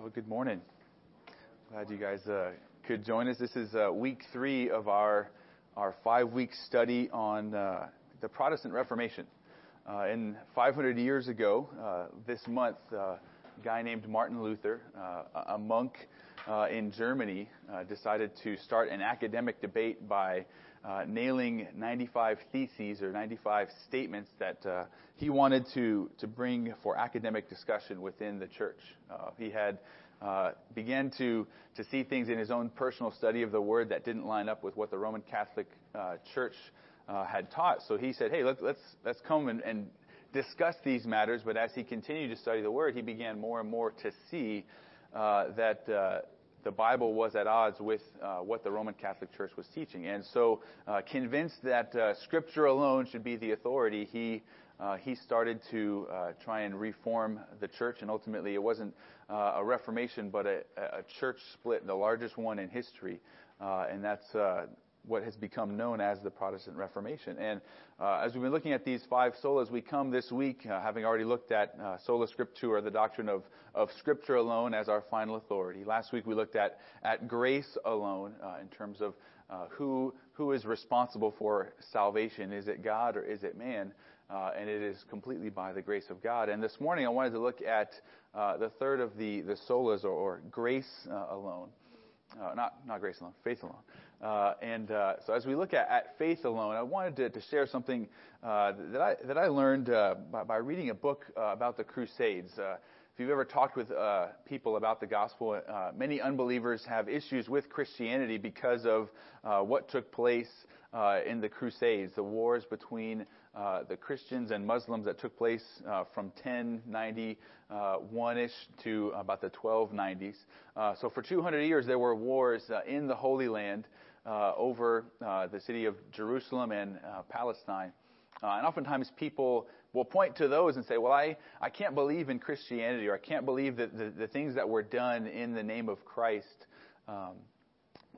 Well, good morning. Glad you guys uh, could join us. This is uh, week three of our our five week study on uh, the Protestant Reformation. uh, 500 years ago, uh, this month, uh, a guy named Martin Luther, a monk in Germany, decided to start an academic debate by uh, nailing 95 theses or 95 statements that uh, he wanted to, to bring for academic discussion within the church. Uh, he had uh, began to, to see things in his own personal study of the Word that didn't line up with what the Roman Catholic uh, Church uh, had taught. So he said, hey, let, let's, let's come and, and discuss these matters. But as he continued to study the Word, he began more and more to see that the Bible was at odds with uh, what the Roman Catholic Church was teaching. And so, uh, convinced that uh, Scripture alone should be the authority, he uh, he started to uh, try and reform the church. And ultimately, it wasn't uh, a reformation, but a, a, church split, the largest one in history. and that's what has become known as the Protestant Reformation. And uh, as we've been looking at these five solas, we come this week, uh, having already looked at uh, sola scriptura, the doctrine of, of Scripture alone as our final authority. Last week we looked at, at grace alone uh, in terms of uh, who, who is responsible for salvation. Is it God or is it man? Uh, and it is completely by the grace of God. And this morning I wanted to look at the third of the, the solas, or, or grace alone. Not, not grace alone, faith alone. Uh, and uh, so as we look at, at, faith alone, I wanted to, to share something uh, that, I, that I learned uh, by, by, reading a book uh, about the Crusades. Uh, if you've ever talked with people about the gospel, many unbelievers have issues with Christianity because of what took place in the Crusades, the wars between the Christians and Muslims that took place from 1091 ish to about the 1290s. so for 200 years, there were wars in the Holy Land uh, over uh, the city of Jerusalem and uh, Palestine. Uh, and oftentimes people will point to those and say, well, I, I can't believe in Christianity or I can't believe that the, the things that were done in the name of Christ um,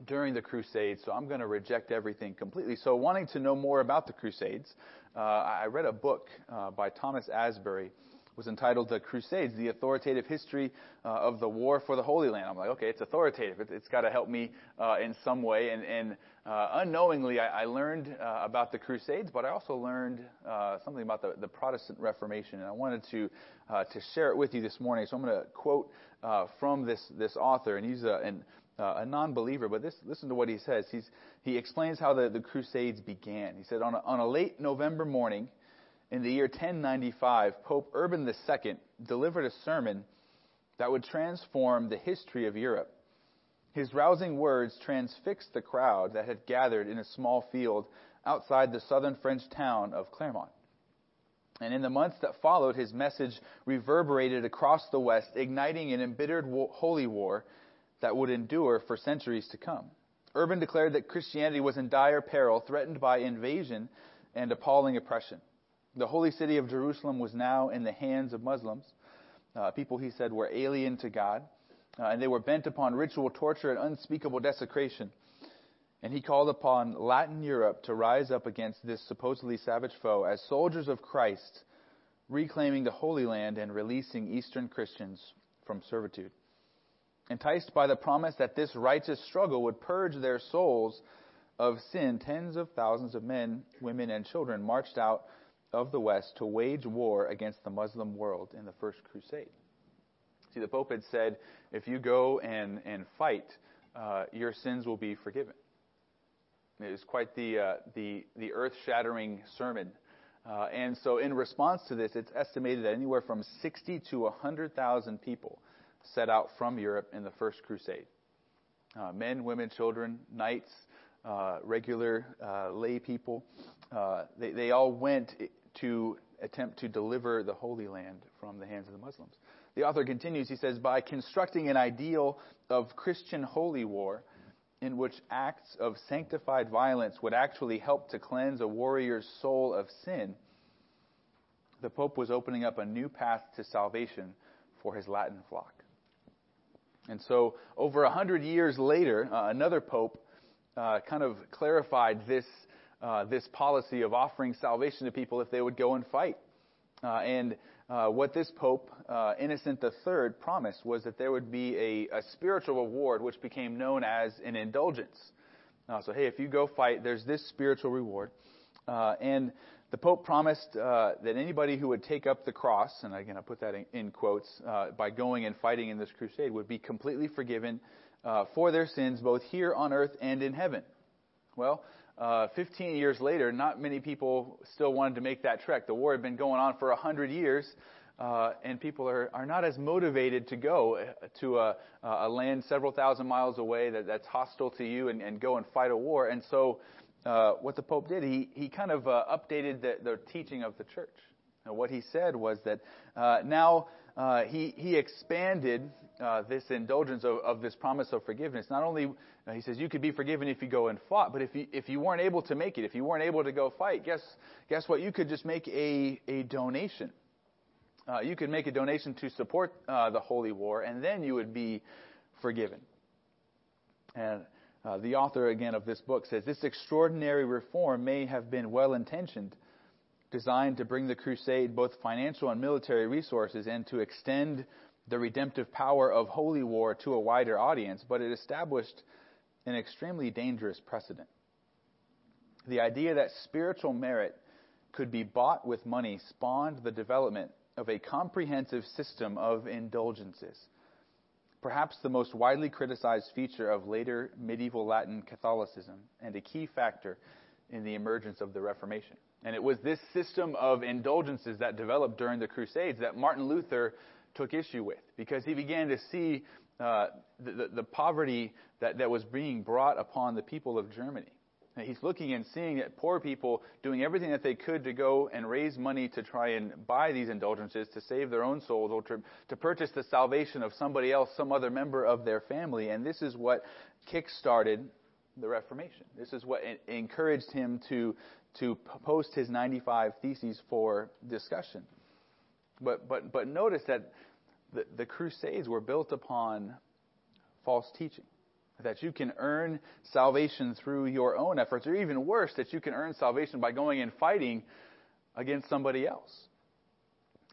during the Crusades, so I'm going to reject everything completely. So, wanting to know more about the Crusades, uh, I read a book uh, by Thomas Asbridge was entitled The Crusades, the authoritative history uh, of the war for the Holy Land. I'm like, okay, it's authoritative. It, has got to help me uh, in some way. And, and uh, unknowingly, I, I learned uh, about the Crusades, but I also learned something about the, the, Protestant Reformation. And I wanted to, to share it with you this morning. So I'm going to quote from this, this author, and he's a, an, Uh, a non-believer, but this, listen to what he says. He's, he explains how the, the Crusades began. He said, on a, on a late November morning, in the year 1095, Pope Urban II delivered a sermon that would transform the history of Europe. His rousing words transfixed the crowd that had gathered in a small field outside the southern French town of Clermont. And in the months that followed, his message reverberated across the West, igniting an embittered holy war that would endure for centuries to come. Urban declared that Christianity was in dire peril, threatened by invasion and appalling oppression. The holy city of Jerusalem was now in the hands of Muslims, uh, people he said were alien to God, uh, and they were bent upon ritual torture and unspeakable desecration. And he called upon Latin Europe to rise up against this supposedly savage foe as soldiers of Christ, reclaiming the Holy Land and releasing Eastern Christians from servitude. Enticed by the promise that this righteous struggle would purge their souls of sin, tens of thousands of men, women, and children marched out of the West to wage war against the Muslim world in the First Crusade. See, the Pope had said, if you go and, and fight, uh, your sins will be forgiven. It was quite the, uh, the, the earth shattering sermon. Uh, and so, in response to this, it's estimated that anywhere from 60 to 100,000 people set out from Europe in the First Crusade. Uh, men, women, children, knights, uh, regular uh, lay people, they, they all went to attempt to deliver the Holy Land from the hands of the Muslims. The author continues, he says, by constructing an ideal of Christian holy war in which acts of sanctified violence would actually help to cleanse a warrior's soul of sin, the Pope was opening up a new path to salvation for his Latin flock. And so, over a hundred years later, uh, another Pope uh, kind of clarified this uh, this policy of offering salvation to people if they would go and fight. Uh, and uh, what this Pope, uh, Innocent III, promised was that there would be a, a spiritual reward which became known as an indulgence. So, hey, if you go fight, there's this spiritual reward. And the Pope promised uh, that anybody who would take up the cross, and again I put that in, in quotes, uh, by going and fighting in this crusade, would be completely forgiven for their sins both here on earth and in heaven. Well, uh, 15 years later, not many people still wanted to make that trek. The war had been going on for 100 years, uh, and people are, are not as motivated to go uh, to a, a land several thousand miles away that, that's hostile to you and, and go and fight a war. And so, uh, what the Pope did, he, he kind of uh, updated the, the teaching of the church. And what he said was that uh, now uh, he, he expanded uh, this indulgence of, of, this promise of forgiveness. Not only, he says, you could be forgiven if you go and fought, but if you, if you weren't able to make it, if you weren't able to go fight, guess, guess what? You could just make a, a donation. You could make a donation to support the holy war, and then you would be forgiven. And uh, the author, again, of this book says this extraordinary reform may have been well intentioned designed to bring the crusade both financial and military resources and to extend the redemptive power of holy war to a wider audience, but it established an extremely dangerous precedent. The idea that spiritual merit could be bought with money spawned the development of a comprehensive system of indulgences. Perhaps the most widely criticized feature of later medieval Latin Catholicism and a key factor in the emergence of the Reformation. And it was this system of indulgences that developed during the Crusades that Martin Luther took issue with because he began to see uh, the, the, the, poverty that, that was being brought upon the people of Germany. He's looking and seeing that poor people doing everything that they could to go and raise money to try and buy these indulgences to save their own souls or to, to purchase the salvation of somebody else, some other member of their family. And this is what kick-started the Reformation. This is what encouraged him to to post his 95 theses for discussion. But, but, but notice that the, the Crusades were built upon false teaching. That you can earn salvation through your own efforts, or even worse, that you can earn salvation by going and fighting against somebody else.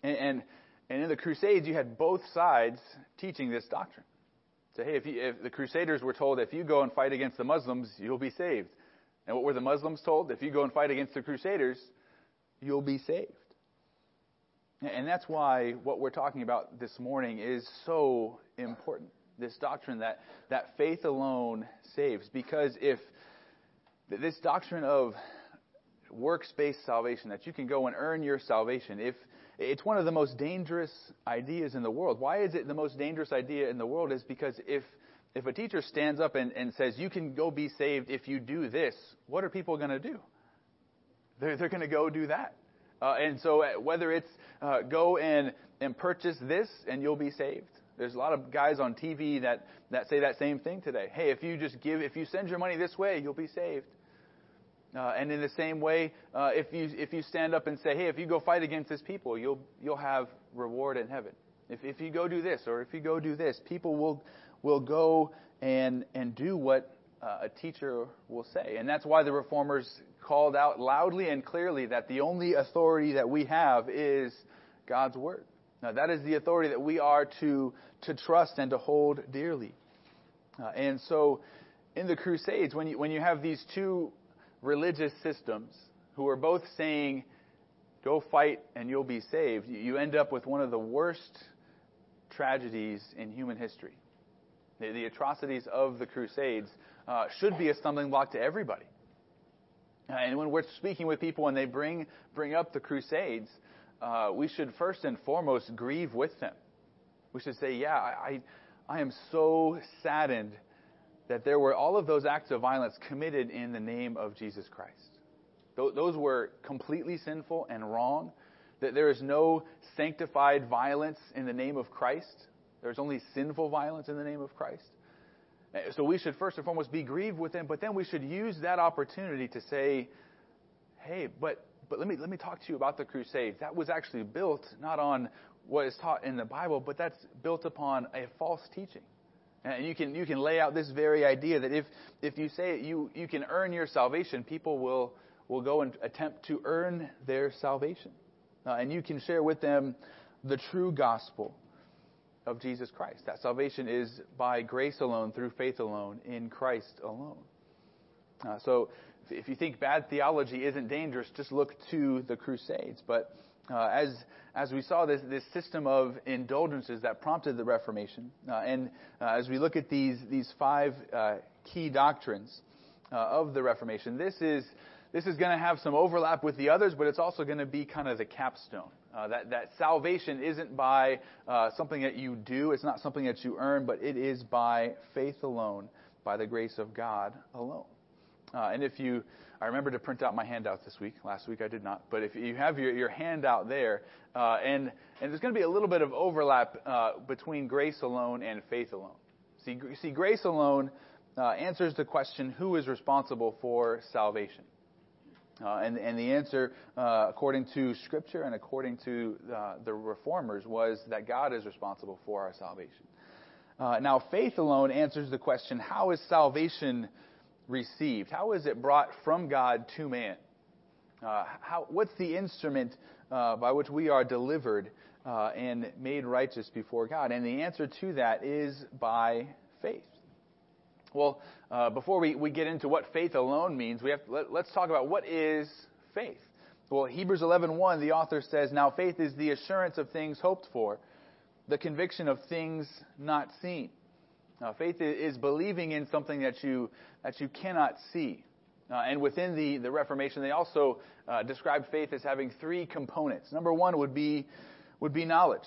And, and, and in the Crusades, you had both sides teaching this doctrine. So, hey, if, you, if the Crusaders were told if you go and fight against the Muslims, you'll be saved. And what were the Muslims told? If you go and fight against the Crusaders, you'll be saved. And that's why what we're talking about this morning is so important. This doctrine that, that faith alone saves. Because if this doctrine of works based salvation, that you can go and earn your salvation, if it's one of the most dangerous ideas in the world. Why is it the most dangerous idea in the world? Is because if if a teacher stands up and, and says, You can go be saved if you do this, what are people going to do? They're, they're going to go do that. Uh, and so, uh, whether it's uh, go and, and purchase this and you'll be saved. There's a lot of guys on TV that, that say that same thing today. Hey, if you just give, if you send your money this way, you'll be saved. Uh, and in the same way, uh, if you if you stand up and say, "Hey, if you go fight against this people, you'll you'll have reward in heaven." If if you go do this or if you go do this, people will will go and, and do what uh, a teacher will say. And that's why the reformers called out loudly and clearly that the only authority that we have is God's Word. Now, that is the authority that we are to, to trust and to hold dearly. Uh, and so, in the Crusades, when you, when you have these two religious systems who are both saying, go fight and you'll be saved, you end up with one of the worst tragedies in human history. The, the atrocities of the Crusades uh, should be a stumbling block to everybody. And when we're speaking with people and they bring, bring up the Crusades, uh, we should first and foremost grieve with them. We should say, yeah, I, I am so saddened that there were all of those acts of violence committed in the name of Jesus Christ. Those were completely sinful and wrong. That there is no sanctified violence in the name of Christ. There's only sinful violence in the name of Christ. Uh, so we should first and foremost be grieved with them, but then we should use that opportunity to say, hey, but, but let, me, let me talk to you about the Crusades. That was actually built not on what is taught in the Bible, but that's built upon a false teaching. And you can, you can lay out this very idea that if, if you say you, you can earn your salvation, people will, will go and attempt to earn their salvation. Uh, and you can share with them the true gospel of Jesus Christ. That salvation is by grace alone, through faith alone, in Christ alone. Uh, so if you think bad theology isn't dangerous, just look to the Crusades. But uh, as as we saw this this system of indulgences that prompted the Reformation, uh, and uh, as we look at these these five uh, key doctrines uh, of the Reformation, this is this is going to have some overlap with the others, but it's also going to be kind of the capstone. Uh, that, that salvation isn't by something that you do, it's not something that you earn, but it is by faith alone, by the grace of God alone. Uh, and if you, I remember to print out my handout this week. Last week I did not. But if you have your, your handout there, uh, and, and there's going to be a little bit of overlap uh, between grace alone and faith alone. See, see grace alone uh, answers the question who is responsible for salvation? Uh, and, and the answer, uh, according to Scripture and according to the reformers, was that God is responsible for our salvation. Now, faith alone answers the question how is salvation received? How is it brought from God to man? Uh, how, what's the instrument uh, by which we are delivered and made righteous before God? And the answer to that is by faith. Well, uh, before we, we get into what faith alone means, we have to, let, us talk about what is faith. Well, Hebrews 11:1, the author says, "Now faith is the assurance of things hoped for, the conviction of things not seen." Now, faith is believing in something that you that you cannot see. Uh, and within the, the Reformation, they also uh, described faith as having three components. Number one would be would be knowledge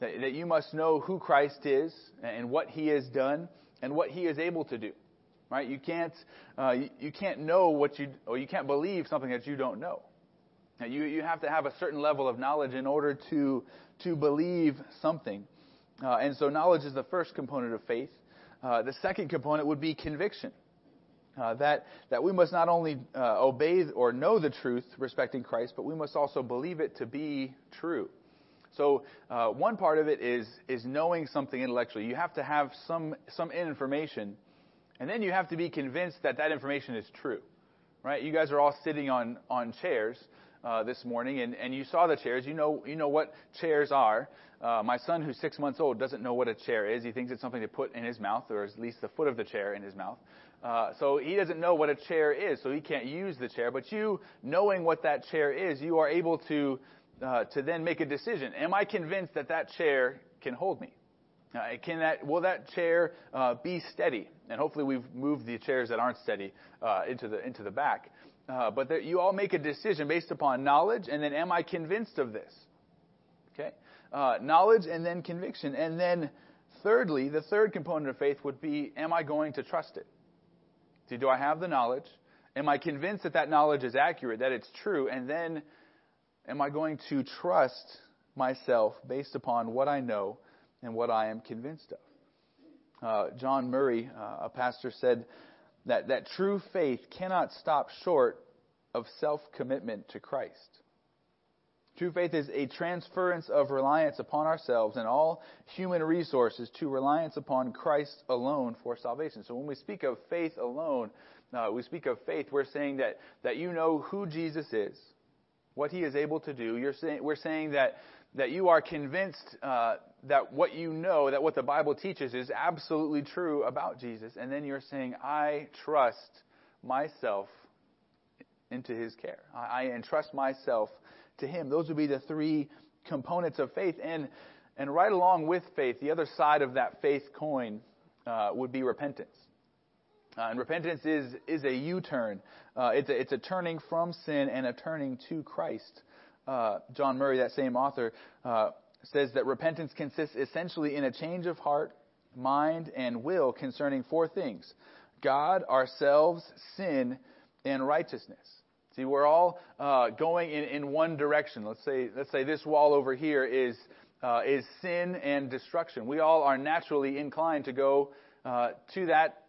that, that you must know who Christ is and what He has done and what He is able to do. Right? You can't uh, you, you, can't know what you or you can't believe something that you don't know. Now, you you have to have a certain level of knowledge in order to to believe something. Uh, and so knowledge is the first component of faith. Uh, the second component would be conviction. Uh, that that we must not only uh, obey or know the truth respecting Christ, but we must also believe it to be true. So uh, one part of it is is knowing something intellectually. You have to have some some information, and then you have to be convinced that that information is true, right? You guys are all sitting on on chairs uh, this morning, and, and you saw the chairs. You know you know what chairs are. Uh, my son, who's six months old, doesn't know what a chair is. He thinks it's something to put in his mouth, or at least the foot of the chair in his mouth. Uh, so he doesn't know what a chair is, so he can't use the chair. But you, knowing what that chair is, you are able to uh, to then make a decision. Am I convinced that that chair can hold me? Uh, can that, will that chair uh, be steady? And hopefully we've moved the chairs that aren't steady uh, into, the, into the back. Uh, but that you all make a decision based upon knowledge, and then am I convinced of this? Okay? Uh, knowledge and then conviction. And then thirdly, the third component of faith would be, am I going to trust it? See, do I have the knowledge? Am I convinced that that knowledge is accurate, that it's true? And then am I going to trust myself based upon what I know and what I am convinced of? Uh, John Murray, uh, a pastor, said that, that true faith cannot stop short of self commitment to Christ. True faith is a transference of reliance upon ourselves and all human resources to reliance upon Christ alone for salvation. So when we speak of faith alone, uh, we speak of faith, we're saying that, that you know who Jesus is, what he is able to do. You're saying, we're saying that, that you are convinced uh, that what you know, that what the Bible teaches is absolutely true about Jesus. And then you're saying, I trust myself into his care. I, I entrust myself to him. Those would be the three components of faith. And, and right along with faith, the other side of that faith coin uh, would be repentance. Uh, and repentance is, is a U turn. Uh, it's, a, it's a turning from sin and a turning to Christ. Uh, John Murray, that same author, uh, says that repentance consists essentially in a change of heart, mind, and will concerning four things God, ourselves, sin, and righteousness. See, we're all uh, going in, in one direction. Let's say, let's say this wall over here is, uh, is sin and destruction. We all are naturally inclined to go to that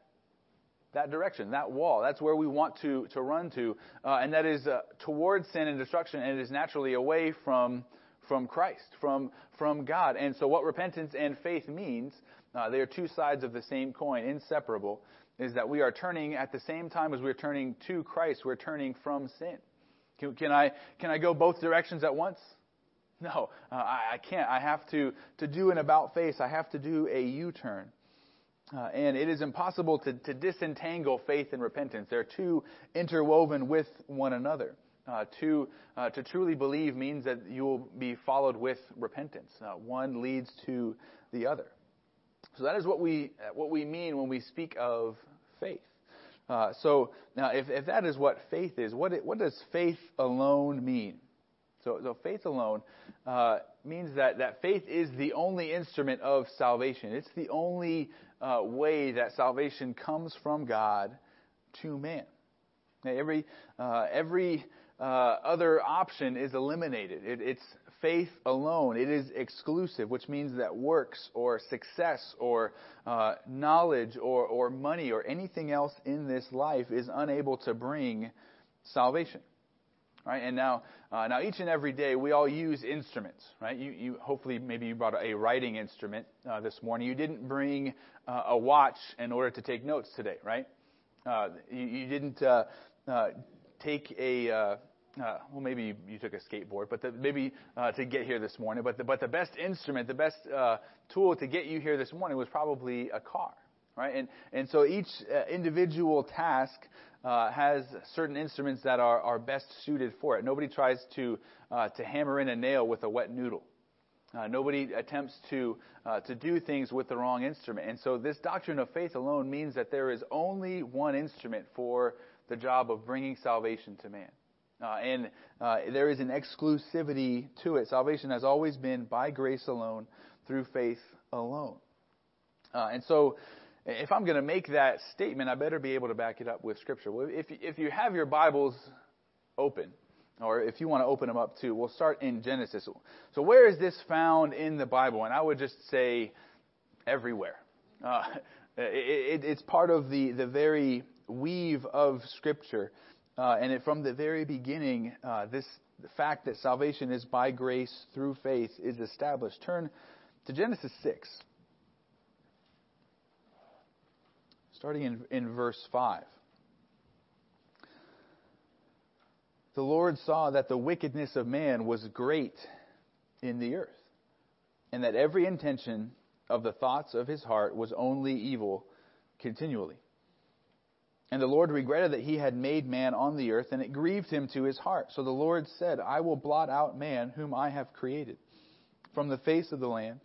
that direction, that wall. That's where we want to, to run to. Uh, and that is uh, towards sin and destruction, and it is naturally away from, from Christ, from, from God. And so, what repentance and faith means, uh, they are two sides of the same coin, inseparable, is that we are turning at the same time as we're turning to Christ, we're turning from sin. Can, can, I, can I go both directions at once? No, uh, I, I can't. I have to, to do an about face. I have to do a U turn. Uh, and it is impossible to, to disentangle faith and repentance. They're two interwoven with one another. Uh, to, uh, to truly believe means that you will be followed with repentance. Uh, one leads to the other. So that is what we, what we mean when we speak of faith. Uh, so now, if, if that is what faith is, what, what does faith alone mean? So, so faith alone uh, means that, that faith is the only instrument of salvation. It's the only uh, way that salvation comes from God to man. Now, every uh, every uh, other option is eliminated. It, it's faith alone. It is exclusive, which means that works or success or uh, knowledge or, or money or anything else in this life is unable to bring salvation. Right? And now, uh, now each and every day we all use instruments, right? You, you hopefully maybe you brought a writing instrument uh, this morning. You didn't bring uh, a watch in order to take notes today, right? Uh, you, you didn't uh, uh, take a uh, well, maybe you, took a skateboard, but the, maybe uh, to get here this morning. But the, but the best instrument, the best uh, tool to get you here this morning was probably a car, right? And and so each uh, individual task uh, has certain instruments that are, are best suited for it. Nobody tries to, uh, to hammer in a nail with a wet noodle. Nobody attempts to, to do things with the wrong instrument. And so this doctrine of faith alone means that there is only one instrument for the job of bringing salvation to man. Uh, and uh, there is an exclusivity to it. Salvation has always been by grace alone, through faith alone. and so if I'm going to make that statement, I better be able to back it up with Scripture. Well, if, if you have your Bibles open, or if you want to open them up too, we'll start in Genesis. So, where is this found in the Bible? And I would just say everywhere. Uh, it, it, it's part of the, the very weave of Scripture. Uh, and it, from the very beginning, uh, this fact that salvation is by grace through faith is established. Turn to Genesis 6. starting in, in verse 5. The Lord saw that the wickedness of man was great in the earth, and that every intention of the thoughts of his heart was only evil continually. And the Lord regretted that he had made man on the earth, and it grieved him to his heart. So the Lord said, I will blot out man whom I have created from the face of the land,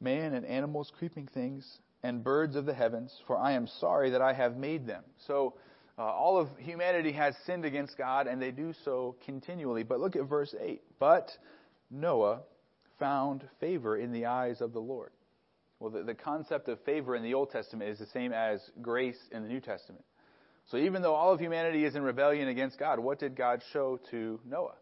man and animals, creeping things, and birds of the heavens, for I am sorry that I have made them. So, uh, all of humanity has sinned against God, and they do so continually. But look at verse 8. But Noah found favor in the eyes of the Lord. Well, the, the concept of favor in the Old Testament is the same as grace in the New Testament. So even though all of humanity is in rebellion against God, what did God show to Noah?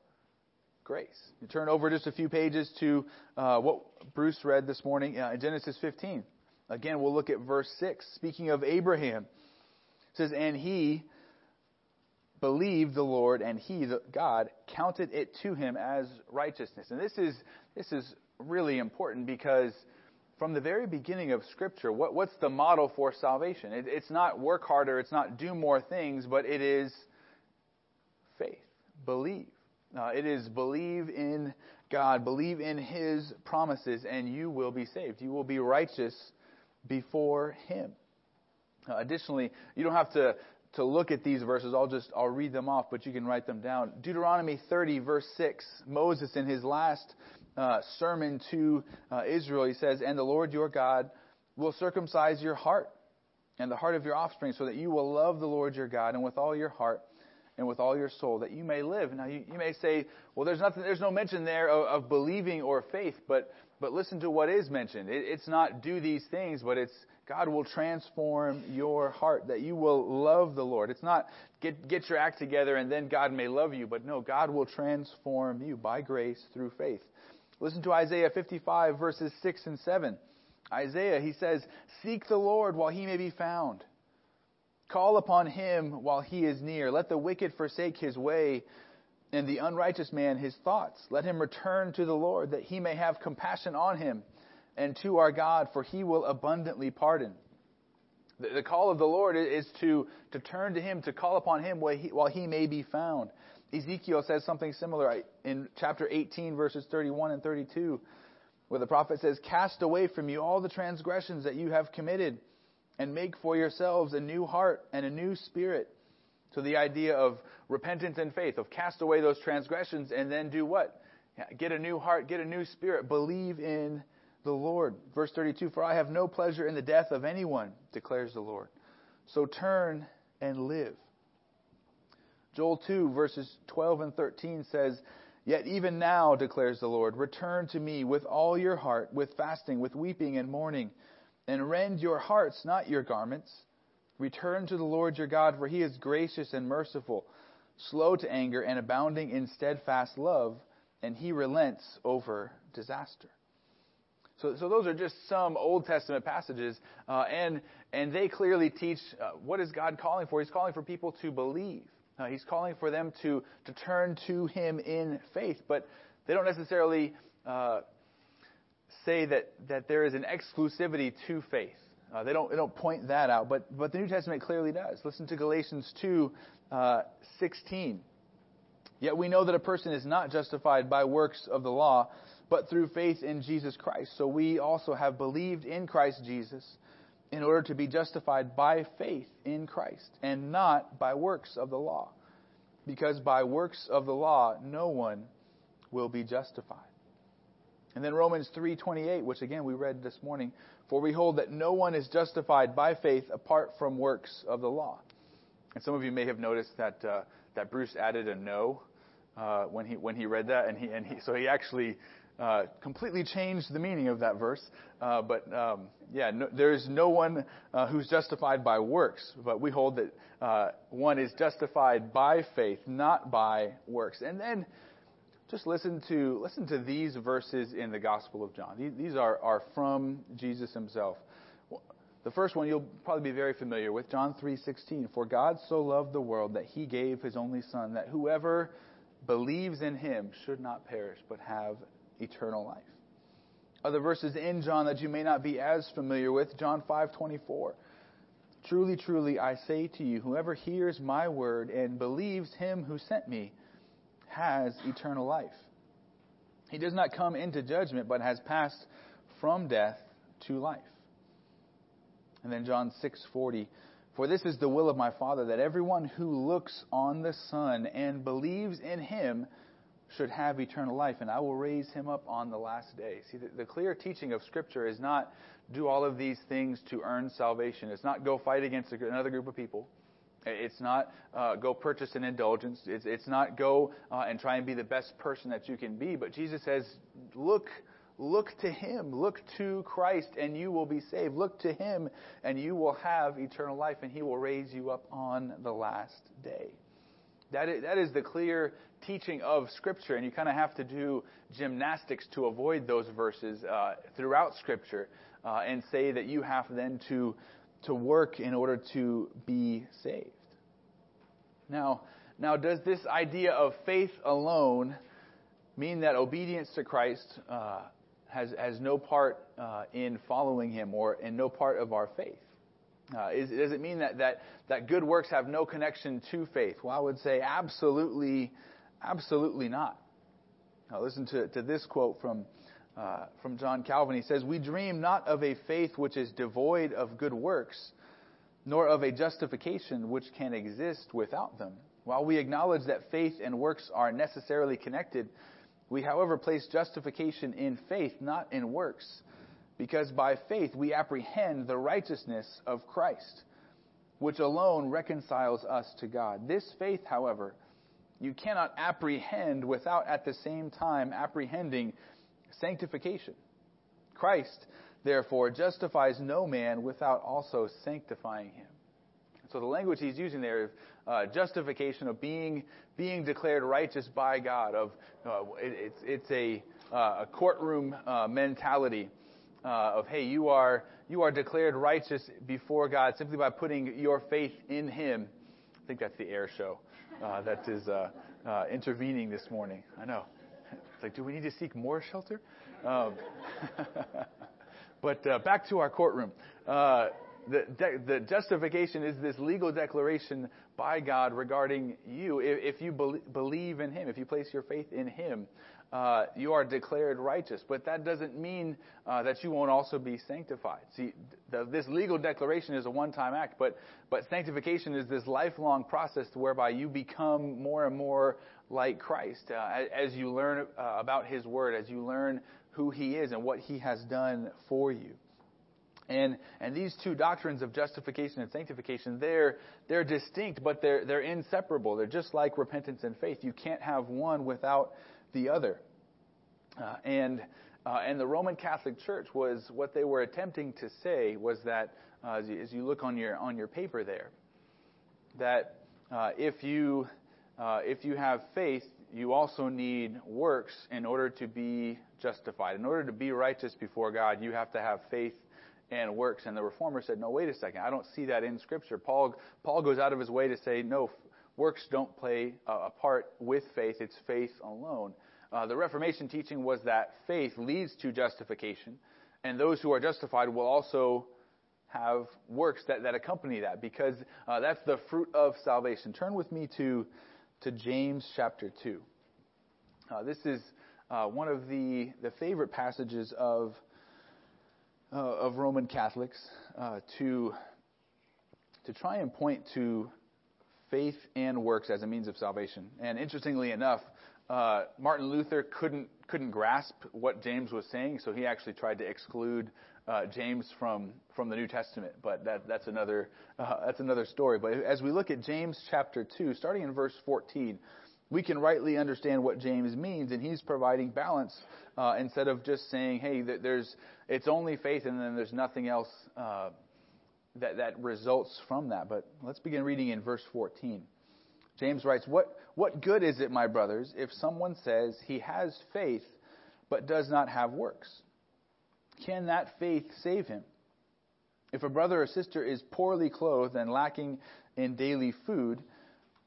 Grace. You turn over just a few pages to uh, what Bruce read this morning uh, in Genesis 15. Again, we'll look at verse 6. Speaking of Abraham, it says, And he believed the Lord, and he, God, counted it to him as righteousness. And this is, this is really important because from the very beginning of Scripture, what, what's the model for salvation? It, it's not work harder, it's not do more things, but it is faith, believe. Uh, it is believe in God, believe in His promises, and you will be saved. You will be righteous before Him. Uh, additionally, you don't have to, to look at these verses. I'll just, I'll read them off, but you can write them down. Deuteronomy 30 verse 6, Moses in his last uh, sermon to uh, Israel, he says, And the Lord your God will circumcise your heart and the heart of your offspring so that you will love the Lord your God and with all your heart and with all your soul that you may live. Now you, you may say, well, there's nothing, there's no mention there of, of believing or faith, but but listen to what is mentioned. It, it's not do these things, but it's God will transform your heart, that you will love the Lord. It's not get, get your act together and then God may love you, but no, God will transform you by grace through faith. Listen to Isaiah 55 verses 6 and 7. Isaiah, he says, Seek the Lord while he may be found. Call upon him while he is near. Let the wicked forsake his way and the unrighteous man his thoughts. Let him return to the Lord, that he may have compassion on him, and to our God, for he will abundantly pardon. The, call of the Lord is to, to turn to Him, to call upon Him while he, while he may be found. Ezekiel says something similar in chapter 18, verses 31 and 32, where the prophet says, Cast away from you all the transgressions that you have committed, and make for yourselves a new heart and a new spirit. So the idea of repentance and faith, of cast away those transgressions and then do what? Get a new heart, get a new spirit, believe in the Lord. Verse 32 For I have no pleasure in the death of anyone, declares the Lord. So turn and live. Joel 2, verses 12 and 13 says, Yet even now, declares the Lord, return to me with all your heart, with fasting, with weeping and mourning, and rend your hearts, not your garments. Return to the Lord your God, for he is gracious and merciful, slow to anger, and abounding in steadfast love, and he relents over disaster. So, so those are just some Old Testament passages, uh, and and they clearly teach uh, what is God calling for. He's calling for people to believe. Uh, he's calling for them to to turn to Him in faith, but they don't necessarily uh, say that that there is an exclusivity to faith. Uh, they don't they don't point that out, but but the New Testament clearly does. Listen to Galatians two uh, sixteen. Yet we know that a person is not justified by works of the law but through faith in Jesus Christ. So we also have believed in Christ Jesus in order to be justified by faith in Christ and not by works of the law. Because by works of the law, no one will be justified. And then Romans 3:28, which again we read this morning, for we hold that no one is justified by faith apart from works of the law. And some of you may have noticed that uh, that Bruce added a no uh, when he when he read that, and he and he so he actually uh, completely changed the meaning of that verse. Uh, but um, yeah, no, there is no one uh, who's justified by works, but we hold that uh, one is justified by faith, not by works. And then just listen to listen to these verses in the Gospel of John. These, these are are from Jesus Himself. The first one you'll probably be very familiar with, John 3:16. For God so loved the world that He gave His only Son, that whoever believes in Him should not perish but have eternal life. Other verses in John that you may not be as familiar with, John 5:24. Truly, truly, I say to you, whoever hears my word and believes him who sent me has eternal life. He does not come into judgment, but has passed from death to life. And then John 6:40, for this is the will of my Father that everyone who looks on the Son and believes in him should have eternal life, and I will raise him up on the last day. See, the, the, clear teaching of Scripture is not do all of these things to earn salvation. It's not go fight against another group of people. It's not uh, go purchase an indulgence. It's, it's not go uh, and try and be the best person that you can be. But Jesus says, look, look to Him. Look to Christ, and you will be saved. Look to Him, and you will have eternal life, and He will raise you up on the last day. That is, that is the clear teaching of Scripture, and you kind of have to do gymnastics to avoid those verses uh, throughout Scripture uh, and say that you have then to, to work in order to be saved. Now, now, does this idea of faith alone mean that obedience to Christ uh, has, has no part uh, in following Him or in no part of our faith? Uh, is, does it mean that, that, that good works have no connection to faith? Well, I would say absolutely Absolutely not. Now, listen to, to this quote from, uh, from John Calvin. He says, We dream not of a faith which is devoid of good works, nor of a justification which can exist without them. While we acknowledge that faith and works are necessarily connected, we, however, place justification in faith, not in works, because by faith we apprehend the righteousness of Christ, which alone reconciles us to God. This faith, however, you cannot apprehend without at the same time apprehending sanctification. Christ, therefore, justifies no man without also sanctifying him. So the language he's using there, uh, justification of being being declared righteous by God, of uh, it, it's it's a, uh, a courtroom uh, mentality uh, of hey, you are you are declared righteous before God simply by putting your faith in Him. I think that's the air show that is uh, uh, intervening this morning. I know. It's like, do we need to seek more shelter? Um, but uh, back to our courtroom. The, the justification is this legal declaration by God regarding you. If, if you be- believe in Him, if you place your faith in Him, uh, you are declared righteous. But that doesn't mean uh, that you won't also be sanctified. See, the, this legal declaration is a one-time act, but but sanctification is this lifelong process whereby you become more and more like Christ uh, as, as, you learn uh, about His Word, as you learn who He is and what He has done for you. And, and these two doctrines of justification and sanctification, they're, they're distinct, but they're, they're inseparable. They're just like repentance and faith. You can't have one without the other. Uh, and, uh, and the Roman Catholic Church was, what they were attempting to say was that, uh, as, you, as, you, look on your, on your paper there, that uh, if, you, uh, if you have faith, you also need works in order to be justified. In order to be righteous before God, you have to have faith and works. And the reformer said, no, wait a second. I don't see that in Scripture. Paul, Paul goes out of his way to say, no, works don't play a part with faith. It's faith alone. Uh, the Reformation teaching was that faith leads to justification, and those who are justified will also have works that, that accompany that, because uh, that's the fruit of salvation. Turn with me to, to James chapter 2. Uh, this is uh, one of the, the favorite passages of uh, of Roman Catholics uh, to to try and point to faith and works as a means of salvation. And interestingly enough, uh, Martin Luther couldn't couldn't grasp what James was saying, so he actually tried to exclude uh, James from from the New Testament. But that that's another uh, that's another story. But as we look at James chapter two, starting in verse 14 we can rightly understand what James means, and he's providing balance uh, instead of just saying, "Hey, there's it's only faith, and then there's nothing else uh, that that results from that." But let's begin reading in verse 14. James writes, "What what good is it, my brothers, if someone says he has faith but does not have works? Can that faith save him?" If a brother or sister is poorly clothed and lacking in daily food,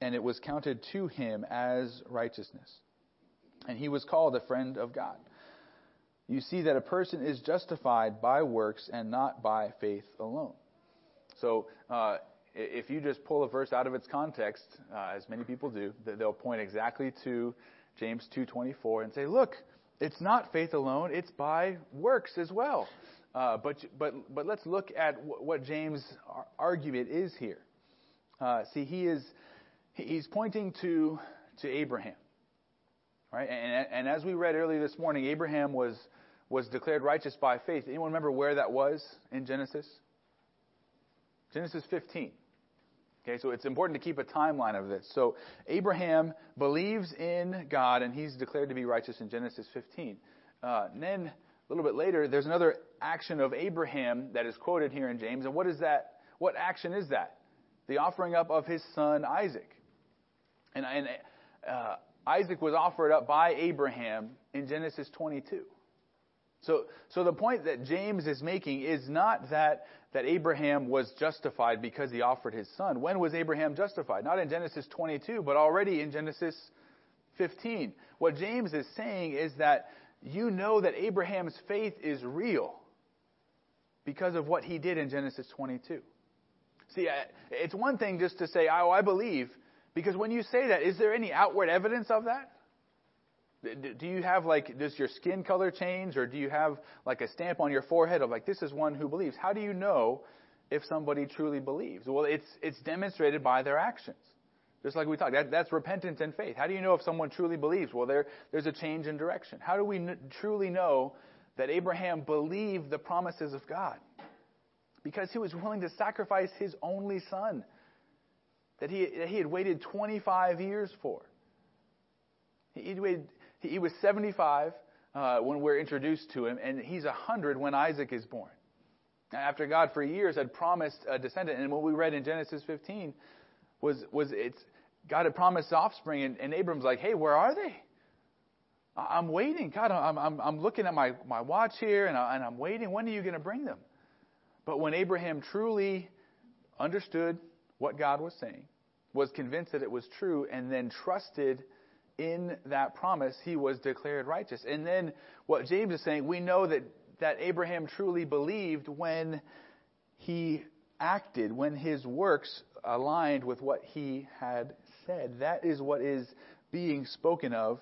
and it was counted to him as righteousness. And he was called a friend of God. You see that a person is justified by works and not by faith alone. So, uh, if you just pull a verse out of its context, uh, as many people do, they'll point exactly to James 2:24 and say, "Look, it's not faith alone; it's by works as well." Uh, but but but let's look at w- what James' argument is here. Uh, see, he is he's pointing to, to Abraham. Right? And, and as we read earlier this morning, Abraham was, was declared righteous by faith. Anyone remember where that was in Genesis? Genesis 15. Okay, so it's important to keep a timeline of this. So Abraham believes in God and he's declared to be righteous in Genesis 15. Uh, and then a little bit later, there's another action of Abraham that is quoted here in James. And what is that? What action is that? The offering up of his son Isaac. And, and uh, Isaac was offered up by Abraham in Genesis 22. So, so the point that James is making is not that, that Abraham was justified because he offered his son. When was Abraham justified? Not in Genesis 22, but already in Genesis 15. What James is saying is that you know that Abraham's faith is real because of what he did in Genesis 22. See, it's one thing just to say, oh, I believe, because when you say that, is there any outward evidence of that? Do you have like, does your skin color change or do you have like a stamp on your forehead of like, this is one who believes? How do you know if somebody truly believes? Well, it's, it's demonstrated by their actions. Just like we talked, that, that's repentance and faith. How do you know if someone truly believes? Well, there, there's a change in direction. How do we n- truly know that Abraham believed the promises of God? Because he was willing to sacrifice his only son that he, that he had waited 25 years for. He, waited, he was 75 uh, when we're introduced to him, and he's 100 when Isaac is born. After God for years had promised a descendant, and what we read in Genesis 15 was, was it's, God had promised offspring, and, and Abram's like, hey, where are they? I'm waiting. God, I'm, I'm, I'm looking at my, my watch here, and, I, and I'm waiting. When are you going to bring them? But when Abraham truly understood what God was saying, was convinced that it was true, and then trusted in that promise, he was declared righteous. And then what James is saying, we know that, that Abraham truly believed when he acted, when his works aligned with what he had said. That is what is being spoken of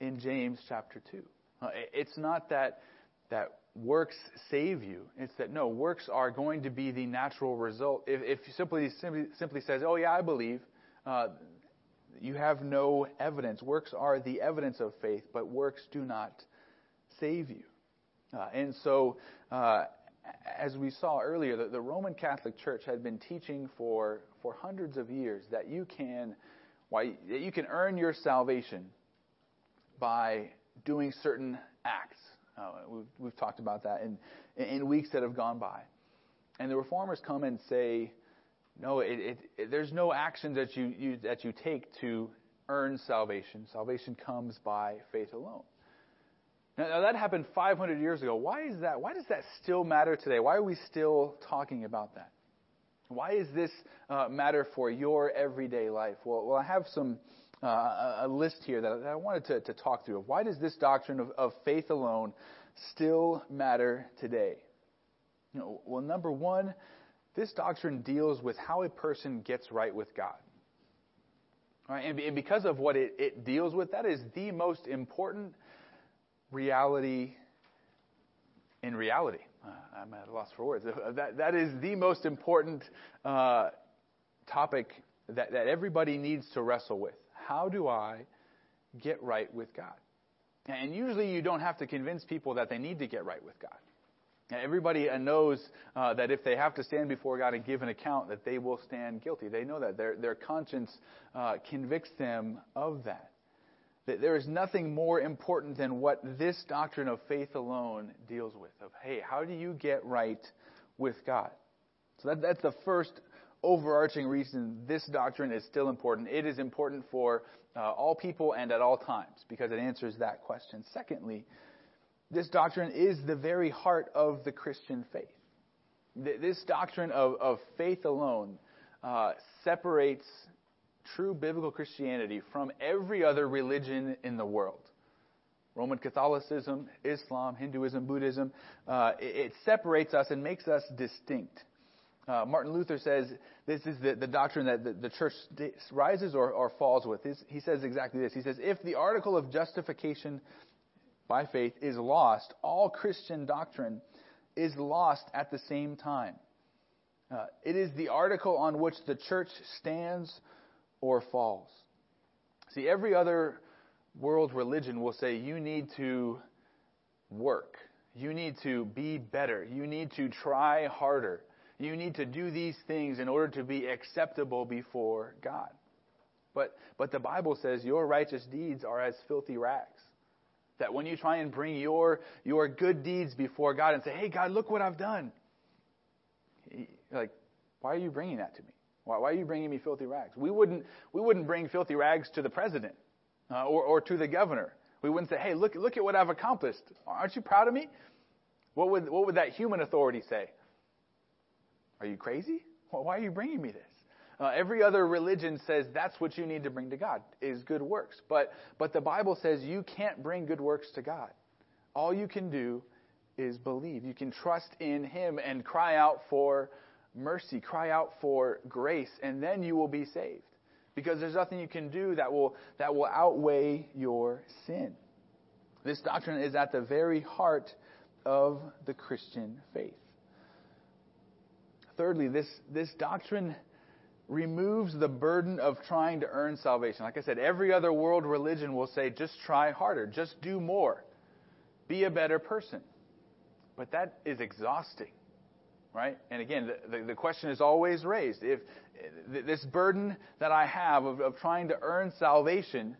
in James chapter 2. Uh, it's not that, that works save you. It's that no, works are going to be the natural result. If, if simply, simply, simply says, oh yeah, I believe, uh, you have no evidence. Works are the evidence of faith, but works do not save you. Uh, and so, uh, as we saw earlier, the, the, Roman Catholic Church had been teaching for, for hundreds of years that you can, why, that you can earn your salvation by doing certain acts. Uh, we've, we've, talked about that in, in weeks that have gone by. And the reformers come and say, no, it, it, it, there's no action that you, you, that you take to earn salvation. Salvation comes by faith alone. Now, now, that happened 500 years ago. Why is that? Why does that still matter today? Why are we still talking about that? Why is this uh, matter for your everyday life? Well, well I have some uh, a list here that, I wanted to, to, talk through. Why does this doctrine of, of faith alone still matter today? You know, well, number one, this doctrine deals with how a person gets right with God. And, and because of what it, it deals with, that is the most important reality in reality. Uh, I'm at a loss for words. That, that is the most important uh, topic that, that everybody needs to wrestle with. How do I get right with God? And usually you don't have to convince people that they need to get right with God. Everybody knows uh, that if they have to stand before God and give an account, that they will stand guilty. They know that their their conscience uh, convicts them of that. That there is nothing more important than what this doctrine of faith alone deals with. Of hey, how do you get right with God? So that, that's the first overarching reason this doctrine is still important. It is important for uh, all people and at all times because it answers that question. Secondly this doctrine is the very heart of the Christian faith. This doctrine of, of faith alone uh, separates true biblical Christianity from every other religion in the world. Roman Catholicism, Islam, Hinduism, Buddhism, uh, it, it, separates us and makes us distinct. Uh, Martin Luther says this is the, the doctrine that the, the church rises or, or falls with. he says exactly this. He says, if the article of justification by faith is lost, all Christian doctrine is lost at the same time. Uh, it is the article on which the church stands or falls. See, every other world religion will say you need to work. You need to be better. You need to try harder. You need to do these things in order to be acceptable before God. But, but the Bible says your righteous deeds are as filthy rags. That when you try and bring your, your good deeds before God and say, hey, God, look what I've done. You're like, why are you bringing that to me? Why, why are you bringing me filthy rags? We wouldn't, we wouldn't bring filthy rags to the president uh, or, or to the governor. We wouldn't say, hey, look, look at what I've accomplished. Aren't you proud of me? What would, what would that human authority say? Are you crazy? Why are you bringing me this? Uh, every other religion says that's what you need to bring to God is good works. But, but the Bible says you can't bring good works to God. All you can do is believe. You can trust in Him and cry out for mercy, cry out for grace, and then you will be saved. Because there's nothing you can do that will, that will outweigh your sin. This doctrine is at the very heart of the Christian faith. Thirdly, this, this doctrine removes the burden of trying to earn salvation. Like I said, every other world religion will say, just try harder, just do more, be a better person. But that is exhausting, right? And again, the, the, the question is always raised. If this burden that I have of, of trying to earn salvation,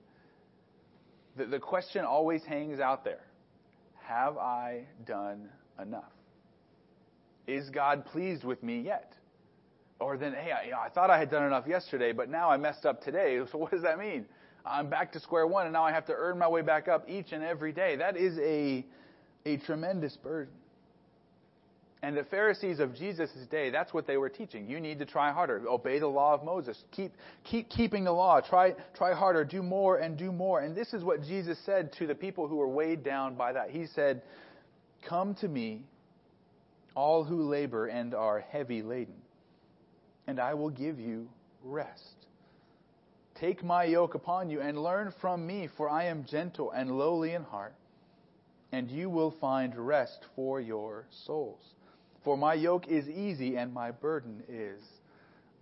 the, the question always hangs out there. Have I done enough? Is God pleased with me yet? Or then, hey, I, you know, I thought I had done enough yesterday, but now I messed up today. So what does that mean? I'm back to square one, and now I have to earn my way back up each and every day. That is a, a tremendous burden. And the Pharisees of Jesus' day, that's what they were teaching. You need to try harder. Obey the law of Moses. Keep, keep keeping the law. Try, try harder. Do more and do more. And this is what Jesus said to the people who were weighed down by that. He said, Come to me, all who labor and are heavy laden, and I will give you rest. Take my yoke upon you and learn from me, for I am gentle and lowly in heart, and you will find rest for your souls. For my yoke is easy and my burden is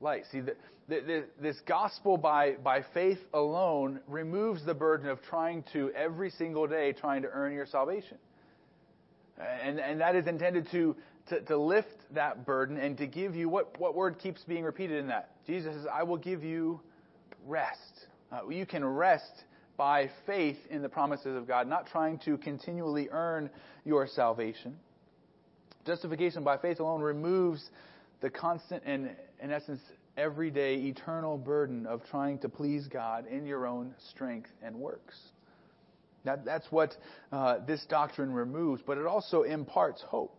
light. See, the, the, this gospel by, by faith alone removes the burden of trying to, every single day, trying to earn your salvation. And, and that is intended to, to, to lift that burden and to give you what, what word keeps being repeated in that? Jesus says, I will give you rest. Uh, you can rest by faith in the promises of God, not trying to continually earn your salvation. Justification by faith alone removes the constant and, in essence, everyday eternal burden of trying to please God in your own strength and works. That, that's what uh, this doctrine removes, but it also imparts hope.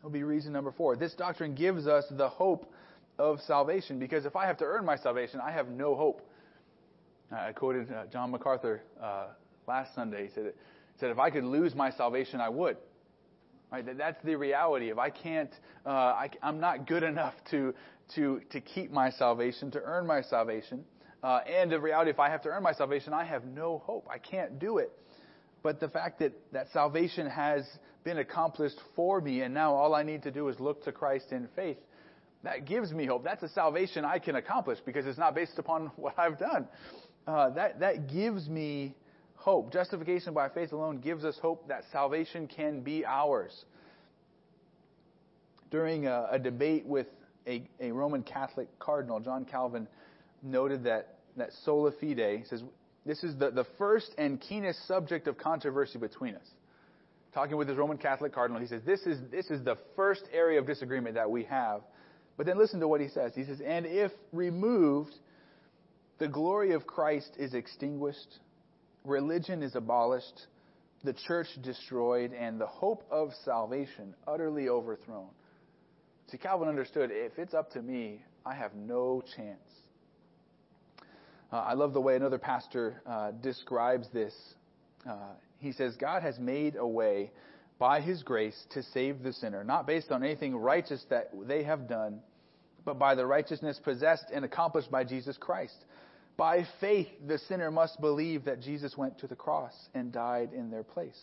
That'll be reason number four. This doctrine gives us the hope of salvation because if I have to earn my salvation, I have no hope. I quoted uh, John MacArthur uh, last Sunday. He said, he said, If I could lose my salvation, I would. Right? That's the reality. If I can't, uh, I, am not good enough to, to, to keep my salvation, to earn my salvation. Uh, and the reality, if I have to earn my salvation, I have no hope. I can't do it. But the fact that, that salvation has been accomplished for me, and now all I need to do is look to Christ in faith, that gives me hope. That's a salvation I can accomplish because it's not based upon what I've done. Uh, that, that gives me hope. Justification by faith alone gives us hope that salvation can be ours. During a, a debate with a, a, Roman Catholic cardinal, John Calvin noted that, that sola fide, says, this is the, the first and keenest subject of controversy between us. Talking with his Roman Catholic cardinal, he says, this is, this is the first area of disagreement that we have. But then listen to what he says. He says, and if removed, the glory of Christ is extinguished religion is abolished, the church destroyed, and the hope of salvation utterly overthrown. See, Calvin understood if it's up to me, I have no chance. Uh, I love the way another pastor uh, describes this. Uh, he says, God has made a way by his grace to save the sinner, not based on anything righteous that they have done, but by the righteousness possessed and accomplished by Jesus Christ. By faith, the sinner must believe that Jesus went to the cross and died in their place.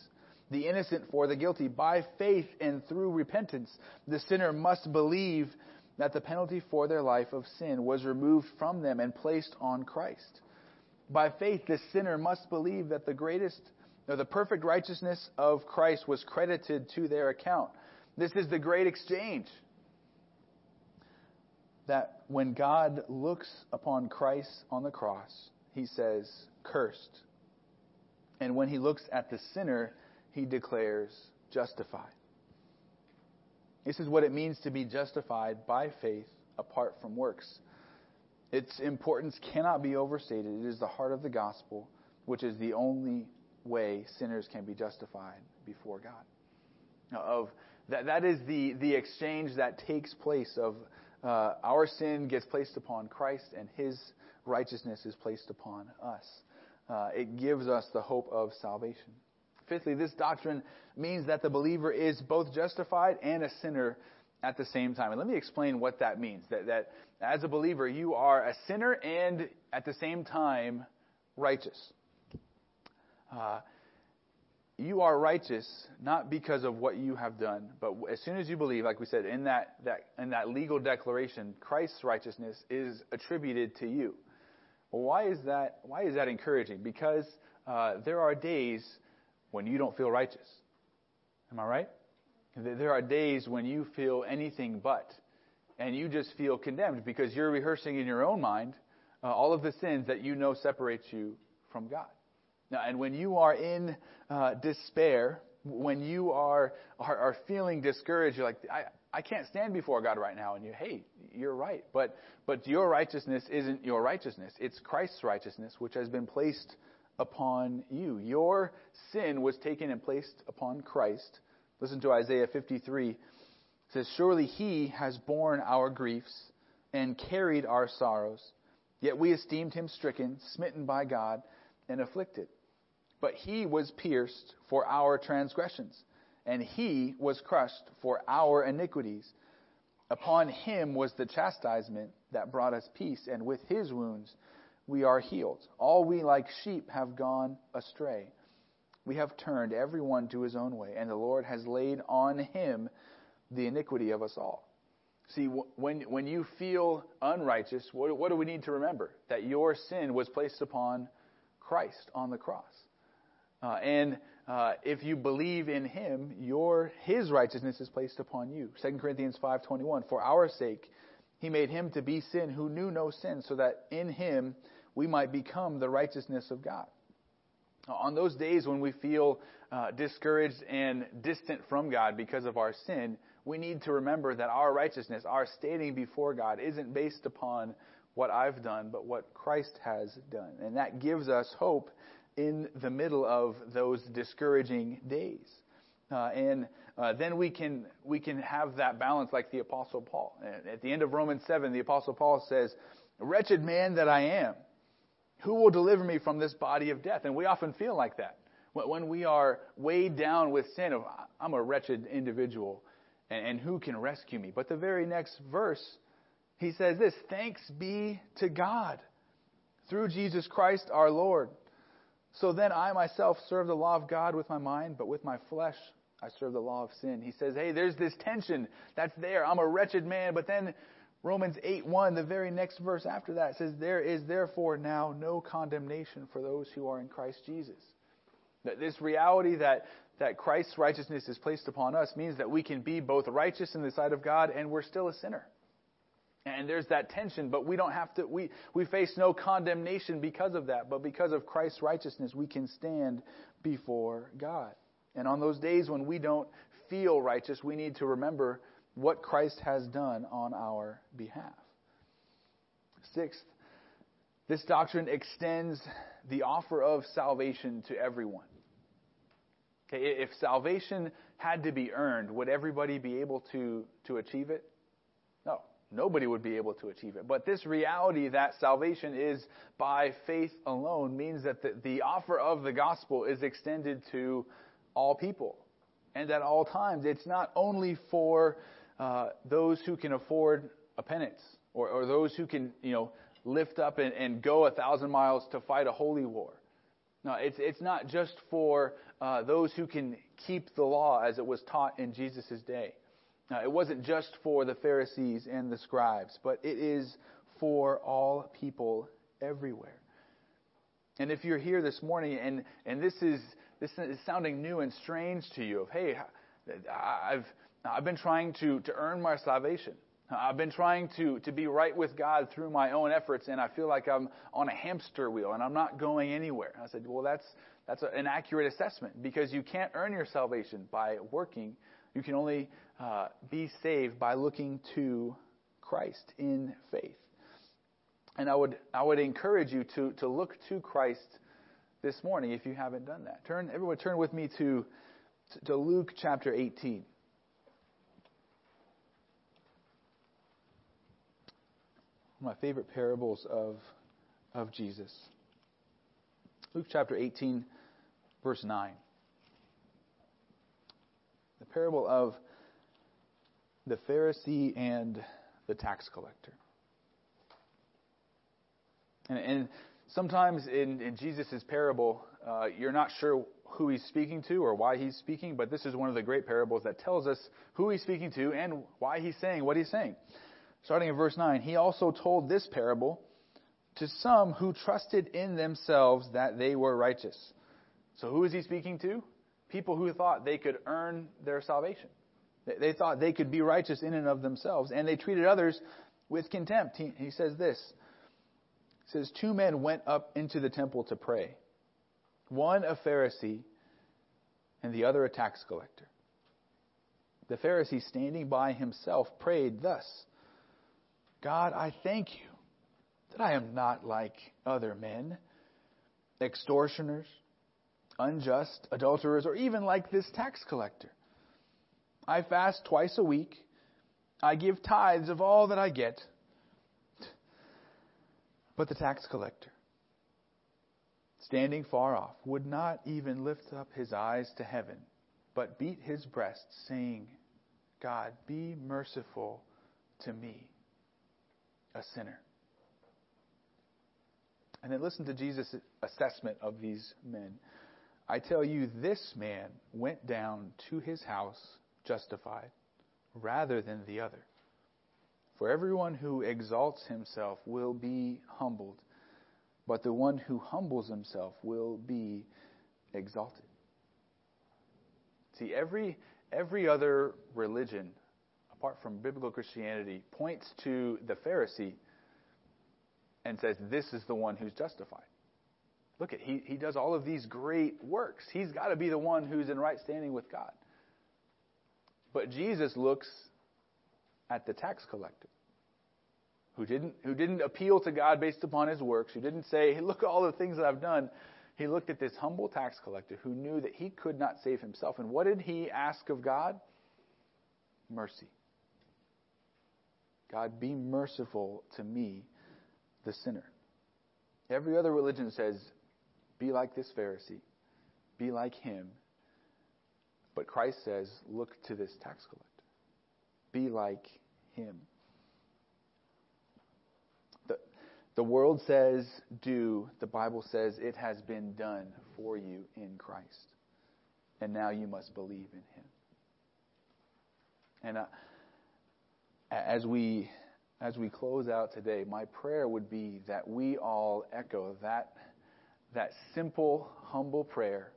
The innocent for the guilty. By faith and through repentance, the sinner must believe that the penalty for their life of sin was removed from them and placed on Christ. By faith, the sinner must believe that the greatest or the perfect righteousness of Christ was credited to their account. This is the great exchange that when God looks upon Christ on the cross, he says, cursed. And when he looks at the sinner, he declares, justified. This is what it means to be justified by faith apart from works. Its importance cannot be overstated. It is the heart of the gospel, which is the only way sinners can be justified before God. Of that, that is the, the exchange that takes place of uh, our sin gets placed upon Christ and his righteousness is placed upon us. Uh, it gives us the hope of salvation. Fifthly, this doctrine means that the believer is both justified and a sinner at the same time. And let me explain what that means. That, that as a believer, you are a sinner and at the same time righteous. Uh, you are righteous not because of what you have done, but as soon as you believe, like we said, in that, that, in that legal declaration, Christ's righteousness is attributed to you. Well, why is that, why is that encouraging? Because uh, there are days when you don't feel righteous. Am I right? There are days when you feel anything but, and you just feel condemned because you're rehearsing in your own mind uh, all of the sins that you know separates you from God. Now, and when you are in uh, despair, when you are, are, are feeling discouraged, you're like, I, I can't stand before God right now. And you, hey, you're right. But, but your righteousness isn't your righteousness. It's Christ's righteousness, which has been placed upon you. Your sin was taken and placed upon Christ. Listen to Isaiah 53. It says, Surely he has borne our griefs and carried our sorrows. Yet we esteemed him stricken, smitten by God, and afflicted. But he was pierced for our transgressions, and he was crushed for our iniquities. Upon him was the chastisement that brought us peace, and with his wounds we are healed. All we like sheep have gone astray. We have turned everyone to his own way, and the Lord has laid on him the iniquity of us all. See, when, when you feel unrighteous, what, what do we need to remember? That your sin was placed upon Christ on the cross. Uh, and uh, if you believe in him, your his righteousness is placed upon you. 2 Corinthians 5:21 For our sake he made him to be sin who knew no sin so that in him we might become the righteousness of God. On those days when we feel uh, discouraged and distant from God because of our sin, we need to remember that our righteousness, our standing before God, isn't based upon what I've done, but what Christ has done. And that gives us hope in the middle of those discouraging days. Uh, and uh, then we can we can have that balance like the apostle Paul. At the end of Romans 7, the apostle Paul says, "Wretched man that I am, who will deliver me from this body of death?" And we often feel like that when we are weighed down with sin. I'm a wretched individual, and who can rescue me? But the very next verse, he says this: "Thanks be to God through Jesus Christ our Lord." So then I myself serve the law of God with my mind, but with my flesh I serve the law of sin. He says, hey, there's this tension that's there. I'm a wretched man. But then Romans 8 1, the very next verse after that, says, There is therefore now no condemnation for those who are in Christ Jesus. That this reality that, that Christ's righteousness is placed upon us means that we can be both righteous in the sight of God and we're still a sinner. And there's that tension, but we don't have to, we, we face no condemnation because of that, but because of Christ's righteousness, we can stand before God. And on those days when we don't feel righteous, we need to remember what Christ has done on our behalf. Sixth, this doctrine extends the offer of salvation to everyone. Okay, if salvation had to be earned, would everybody be able to, to achieve it? No. Nobody would be able to achieve it. But this reality that salvation is by faith alone means that the, the offer of the gospel is extended to all people and at all times. It's not only for uh, those who can afford a penance or, or, those who can, you know, lift up and, and, go a thousand miles to fight a holy war. No, it's, it's not just for uh, those who can keep the law as it was taught in Jesus' day. Now, it wasn't just for the Pharisees and the scribes, but it is for all people everywhere. And if you're here this morning and, and this is this is sounding new and strange to you of hey I've I've been trying to, to earn my salvation. I've been trying to, to be right with God through my own efforts, and I feel like I'm on a hamster wheel and I'm not going anywhere. I said, Well, that's, that's an accurate assessment because you can't earn your salvation by working. You can only uh, be saved by looking to Christ in faith. And I would, I would encourage you to, to look to Christ this morning if you haven't done that. Turn, everyone, turn with me to, to Luke chapter 18. One of my favorite parables of, of Jesus. Luke chapter 18, verse 9. The parable of the Pharisee and the tax collector. And, and sometimes in, in Jesus' parable, uh, you're not sure who he's speaking to or why he's speaking, but this is one of the great parables that tells us who he's speaking to and why he's saying what he's saying. Starting in verse 9, he also told this parable to some who trusted in themselves that they were righteous. So who is he speaking to? People who thought they could earn their salvation. They thought they could be righteous in and of themselves, and they treated others with contempt. He, he says this. He says, Two men went up into the temple to pray one a Pharisee and the other a tax collector. The Pharisee, standing by himself, prayed thus God, I thank you that I am not like other men, extortioners, unjust, adulterers, or even like this tax collector. I fast twice a week. I give tithes of all that I get. But the tax collector, standing far off, would not even lift up his eyes to heaven, but beat his breast, saying, God, be merciful to me, a sinner. And then listen to Jesus' assessment of these men. I tell you, this man went down to his house justified rather than the other. For everyone who exalts himself will be humbled, but the one who humbles himself will be exalted. See, every, every other religion, apart from biblical Christianity, points to the Pharisee and says, This is the one who's justified. Look at he, he does all of these great works. He's got to be the one who's in right standing with God. But Jesus looks at the tax collector who didn't, who didn't appeal to God based upon his works, who didn't say, hey, look at all the things that I've done. He looked at this humble tax collector who knew that he could not save himself. And what did he ask of God? Mercy. God, be merciful to me, the sinner. Every other religion says, be like this Pharisee, be like him. But Christ says, look to this tax collector, be like him. The, the world says, do. The Bible says, it has been done for you in Christ. And now you must believe in him. And uh, as we as we close out today, my prayer would be that we all echo that, that simple, humble prayer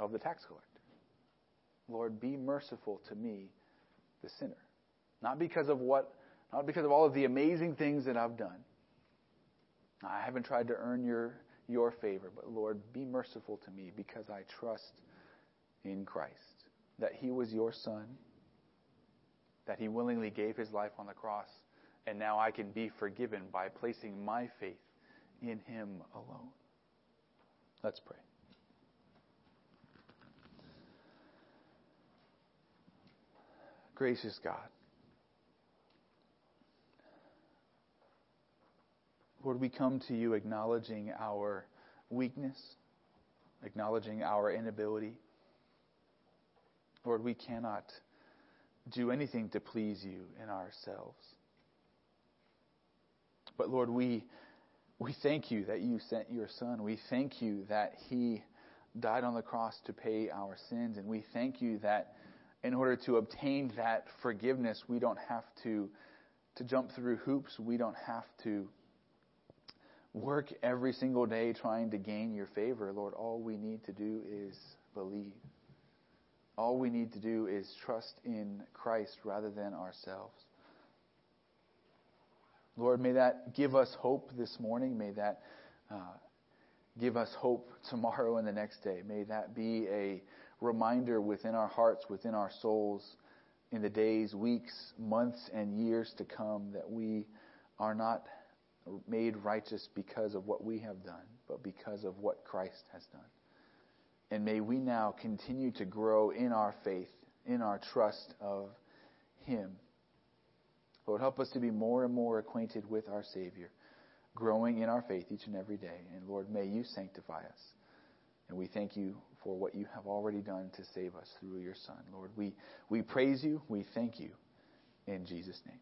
of the tax collector. Lord, be merciful to me, the sinner. Not because of what, not because of all of the amazing things that I've done. I haven't tried to earn your, your favor, but Lord, be merciful to me because I trust in Christ. That He was your Son, that He willingly gave His life on the cross and now I can be forgiven by placing my faith in Him alone. Let's pray. Gracious God, Lord, we come to you acknowledging our weakness, acknowledging our inability. Lord, we cannot do anything to please you in ourselves. But Lord, we, we thank you that you sent your Son. We thank you that He died on the cross to pay our sins. And we thank you that in order to obtain that forgiveness, we don't have to, to jump through hoops. We don't have to work every single day trying to gain your favor. Lord, all we need to do is believe. All we need to do is trust in Christ rather than ourselves. Lord, may that give us hope this morning. May that uh, give us hope tomorrow and the next day. May that be a reminder within our hearts, within our souls, in the days, weeks, months, and years to come that we are not made righteous because of what we have done, but because of what Christ has done. And may we now continue to grow in our faith, in our trust of Him Lord, help us to be more and more acquainted with our Savior, growing in our faith each and every day. And Lord, may you sanctify us. And we thank you for what you have already done to save us through your Son. Lord, we, we praise you. We thank you. In Jesus' name.